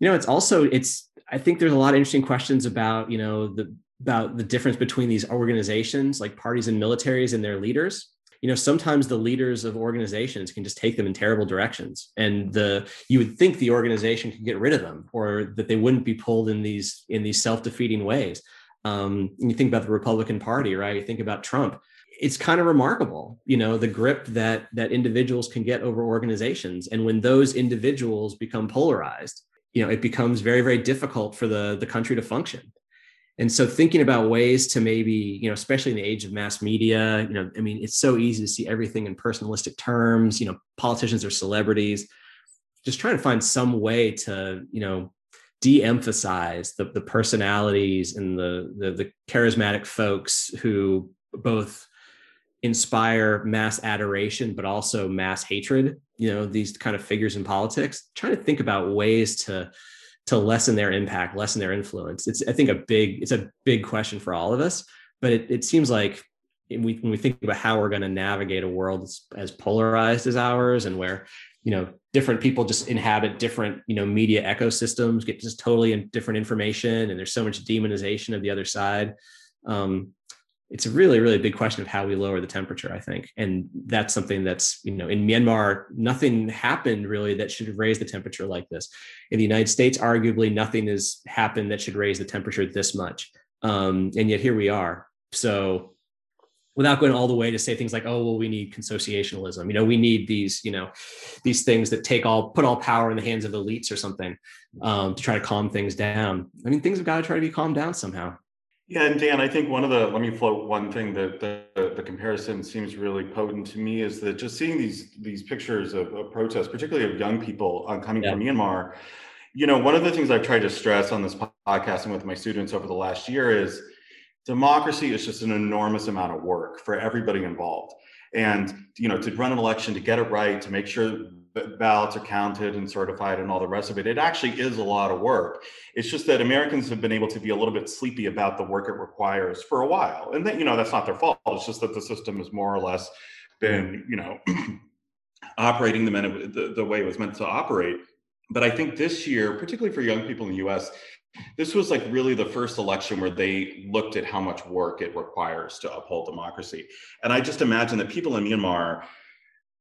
S2: you know, it's also it's I think there's a lot of interesting questions about, you know, the about the difference between these organizations like parties and militaries and their leaders you know sometimes the leaders of organizations can just take them in terrible directions and the you would think the organization could get rid of them or that they wouldn't be pulled in these in these self-defeating ways. Um, you think about the republican party right? You think about trump. It's kind of remarkable you know the grip that that individuals can get over organizations. And when those individuals become polarized you know it becomes very very difficult for the the country to function and so thinking about ways to maybe you know especially in the age of mass media you know i mean it's so easy to see everything in personalistic terms you know politicians are celebrities. Just trying to find some way to you know de-emphasize the, the personalities and the, the the charismatic folks who both inspire mass adoration but also mass hatred you know these kind of figures in politics. Trying to think about ways to to lessen their impact, lessen their influence? It's I think a big it's a big question for all of us. But it, it seems like when we, when we think about how we're going to navigate a world as, as polarized as ours and where you know different people just inhabit different you know media ecosystems get just totally different information and there's so much demonization of the other side um, it's a really really big question of how we lower the temperature i think. And that's something that's you know in myanmar nothing happened really that should raise the temperature like this. In the united states arguably nothing has happened that should raise the temperature this much. Um, and yet here we are. So without going all the way to say things like oh well we need consociationalism you know we need these you know these things that take all put all power in the hands of elites or something um, to try to calm things down. I mean things have got to try to be calmed down somehow
S1: yeah, and Dan, I think one of the let me float one thing that the, the comparison seems really potent to me is that just seeing these these pictures of, of protests, particularly of young people uh, coming yeah. from Myanmar, you know, one of the things I've tried to stress on this podcast and with my students over the last year is democracy is just an enormous amount of work for everybody involved. And you know, to run an election, to get it right, to make sure ballots are counted and certified and all the rest of it. It actually is a lot of work. It's just that Americans have been able to be a little bit sleepy about the work it requires for a while. And that, you know, that's not their fault. It's just that the system has more or less been, you know, *clears throat* operating the, the, the way it was meant to operate. But I think this year, particularly for young people in the US, this was like really the first election where they looked at how much work it requires to uphold democracy. And I just imagine that people in Myanmar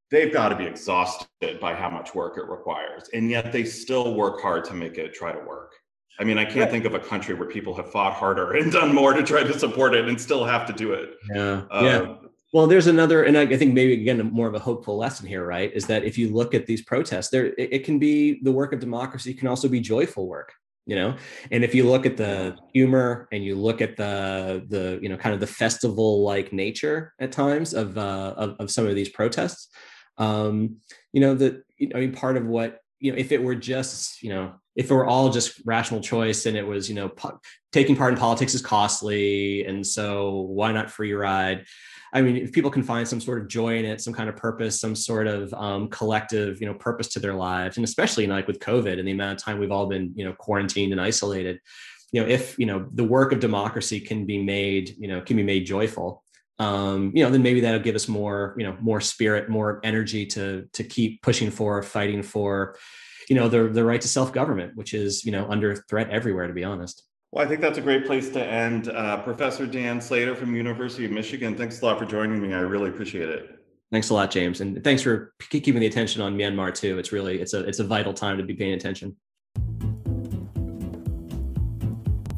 S1: they've got to be exhausted by how much work it requires. And yet they still work hard to make it try to work. I mean, I can't right. think of a country where people have fought harder *laughs* and done more to try to support it and still have to do it.
S2: Yeah. Um, yeah. Well, there's another, and I, I, think maybe again more of a hopeful lesson here, right? Is that if you look at these protests, there it, it can be the work of democracy can also be joyful work you know and if you look at the humor and you look at the the you know kind of the festival like nature at times of, uh, of, of some of these protests um you know that i mean part of what you know if it were just you know if it were all just rational choice and it was you know po- taking part in politics is costly and so why not free ride I mean, if people can find some sort of joy in it, some kind of purpose, some sort of um, collective, you know, purpose to their lives, and especially you know, like with COVID and the amount of time we've all been, you know, quarantined and isolated, you know, if you know the work of democracy can be made, you know, can be made joyful, um, you know, then maybe that'll give us more, you know, more spirit, more energy to to keep pushing for, fighting for, you know, the the right to self government, which is you know under threat everywhere, to be honest.
S1: Well, I think that's a great place to end. Uh, Professor Dan Slater from University of Michigan, thanks a lot for joining me. I really appreciate it.
S2: Thanks a lot, James, and thanks for keeping the attention on Myanmar too. It's really it's a it's a vital time to be paying attention.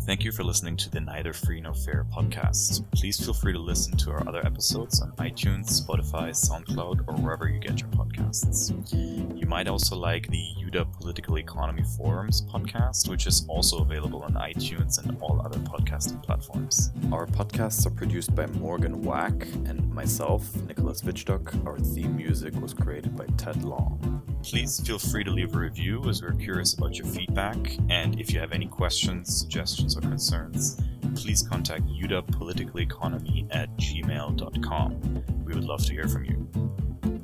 S3: Thank you for listening to the Neither Free Nor Fair podcast. Please feel free to listen to our other episodes on iTunes, Spotify, SoundCloud, or wherever you get your podcasts. You might also like the UW Political Economy Forums podcast, which is also available on iTunes and all other podcasting platforms. Our podcasts are produced by Morgan Wack and myself, Nicholas Wittstock. Our theme music was created by Ted Long. Please feel free to leave a review as we're curious about your feedback. And if you have any questions, suggestions, or concerns, please contact UW Political Economy at gmail.com. We would love to hear from you.